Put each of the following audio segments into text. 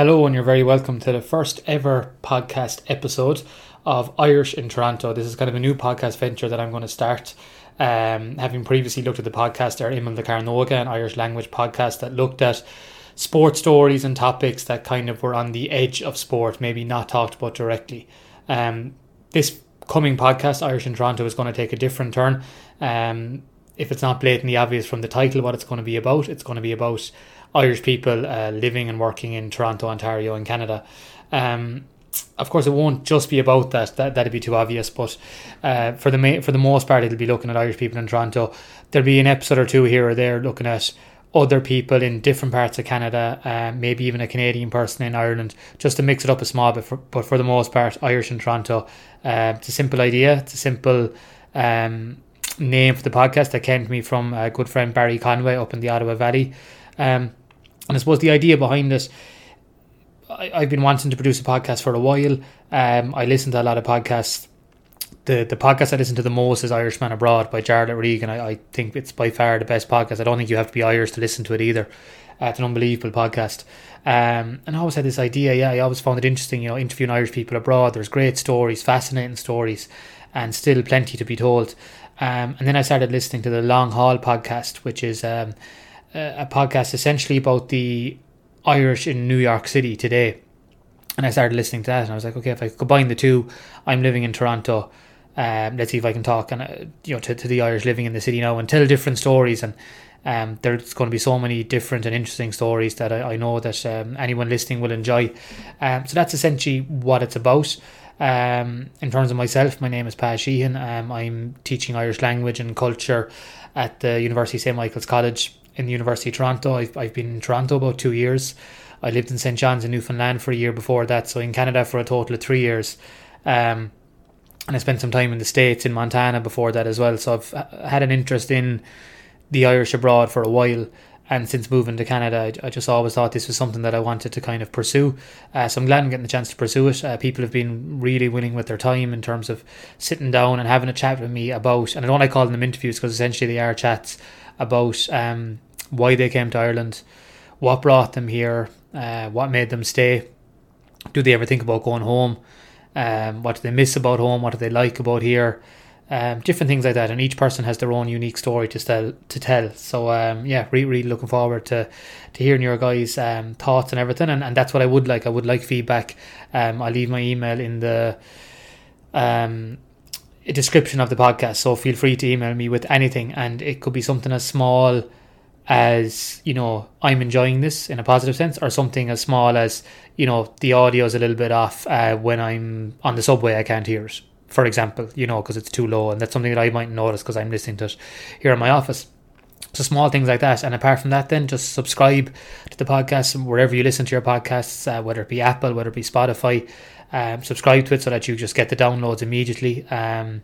Hello, and you're very welcome to the first ever podcast episode of Irish in Toronto. This is kind of a new podcast venture that I'm going to start. Um, having previously looked at the podcast there, Imel the Carnoga, an Irish language podcast that looked at sports stories and topics that kind of were on the edge of sport, maybe not talked about directly. Um, this coming podcast, Irish in Toronto, is going to take a different turn. Um, if it's not blatantly obvious from the title what it's going to be about, it's going to be about Irish people uh, living and working in Toronto, Ontario, and Canada. Um, of course, it won't just be about that. That that'd be too obvious. But uh, for the ma- for the most part, it'll be looking at Irish people in Toronto. There'll be an episode or two here or there looking at other people in different parts of Canada, uh, maybe even a Canadian person in Ireland, just to mix it up a small bit. For, but for the most part, Irish in Toronto. Uh, it's a simple idea. It's a simple um, name for the podcast that came to me from a good friend Barry Conway up in the Ottawa Valley. Um, and I suppose the idea behind it, I, have been wanting to produce a podcast for a while. Um, I listen to a lot of podcasts. The the podcast I listen to the most is Irishman Abroad by Jarlath Regan. I, I think it's by far the best podcast. I don't think you have to be Irish to listen to it either. Uh, it's an unbelievable podcast. Um, and I always had this idea, yeah, I always found it interesting, you know, interviewing Irish people abroad. There's great stories, fascinating stories, and still plenty to be told. Um, and then I started listening to the Long Haul podcast, which is um, a podcast essentially about the Irish in New York City today. And I started listening to that, and I was like, okay, if I combine the two, I'm living in Toronto. Um, let's see if I can talk and uh, you know to, to the Irish living in the city now and tell different stories. And um, there's going to be so many different and interesting stories that I, I know that um, anyone listening will enjoy. Um, so that's essentially what it's about. Um, in terms of myself, my name is Pa Sheehan. Um, I'm teaching Irish language and culture at the University of St Michael's College in the University of Toronto. I've, I've been in Toronto about two years. I lived in St. John's in Newfoundland for a year before that, so in Canada for a total of three years. Um, and I spent some time in the States, in Montana before that as well. So I've had an interest in the Irish abroad for a while. And since moving to Canada, I, I just always thought this was something that I wanted to kind of pursue. Uh, so I'm glad I'm getting the chance to pursue it. Uh, people have been really willing with their time in terms of sitting down and having a chat with me about, and I don't like calling them interviews because essentially they are chats about um, why they came to Ireland, what brought them here, uh, what made them stay. Do they ever think about going home? Um, what do they miss about home? What do they like about here? Um, different things like that, and each person has their own unique story to tell. To tell. So um, yeah, really, really looking forward to to hearing your guys' um, thoughts and everything, and, and that's what I would like. I would like feedback. Um, I'll leave my email in the um description of the podcast. So feel free to email me with anything, and it could be something as small as you know I'm enjoying this in a positive sense, or something as small as you know the audio is a little bit off uh, when I'm on the subway. I can't hear it, for example, you know, because it's too low, and that's something that I might notice because I'm listening to it here in my office. So small things like that, and apart from that, then just subscribe to the podcast wherever you listen to your podcasts, uh, whether it be Apple, whether it be Spotify. Um, subscribe to it so that you just get the downloads immediately. Um,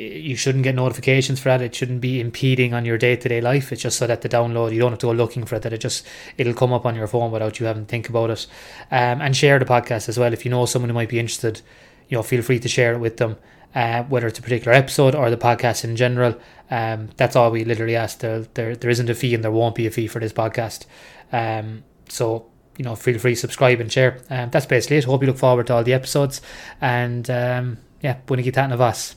you shouldn't get notifications for that. It shouldn't be impeding on your day to day life. It's just so that the download you don't have to go looking for it. That it just it'll come up on your phone without you having to think about it. Um, and share the podcast as well if you know someone who might be interested. You know, feel free to share it with them. Uh, whether it's a particular episode or the podcast in general, um, that's all we literally ask. There, there, there isn't a fee and there won't be a fee for this podcast. Um, so you know, feel free to subscribe and share. Um, that's basically it. Hope you look forward to all the episodes. And um, yeah, buona chitarra na vas.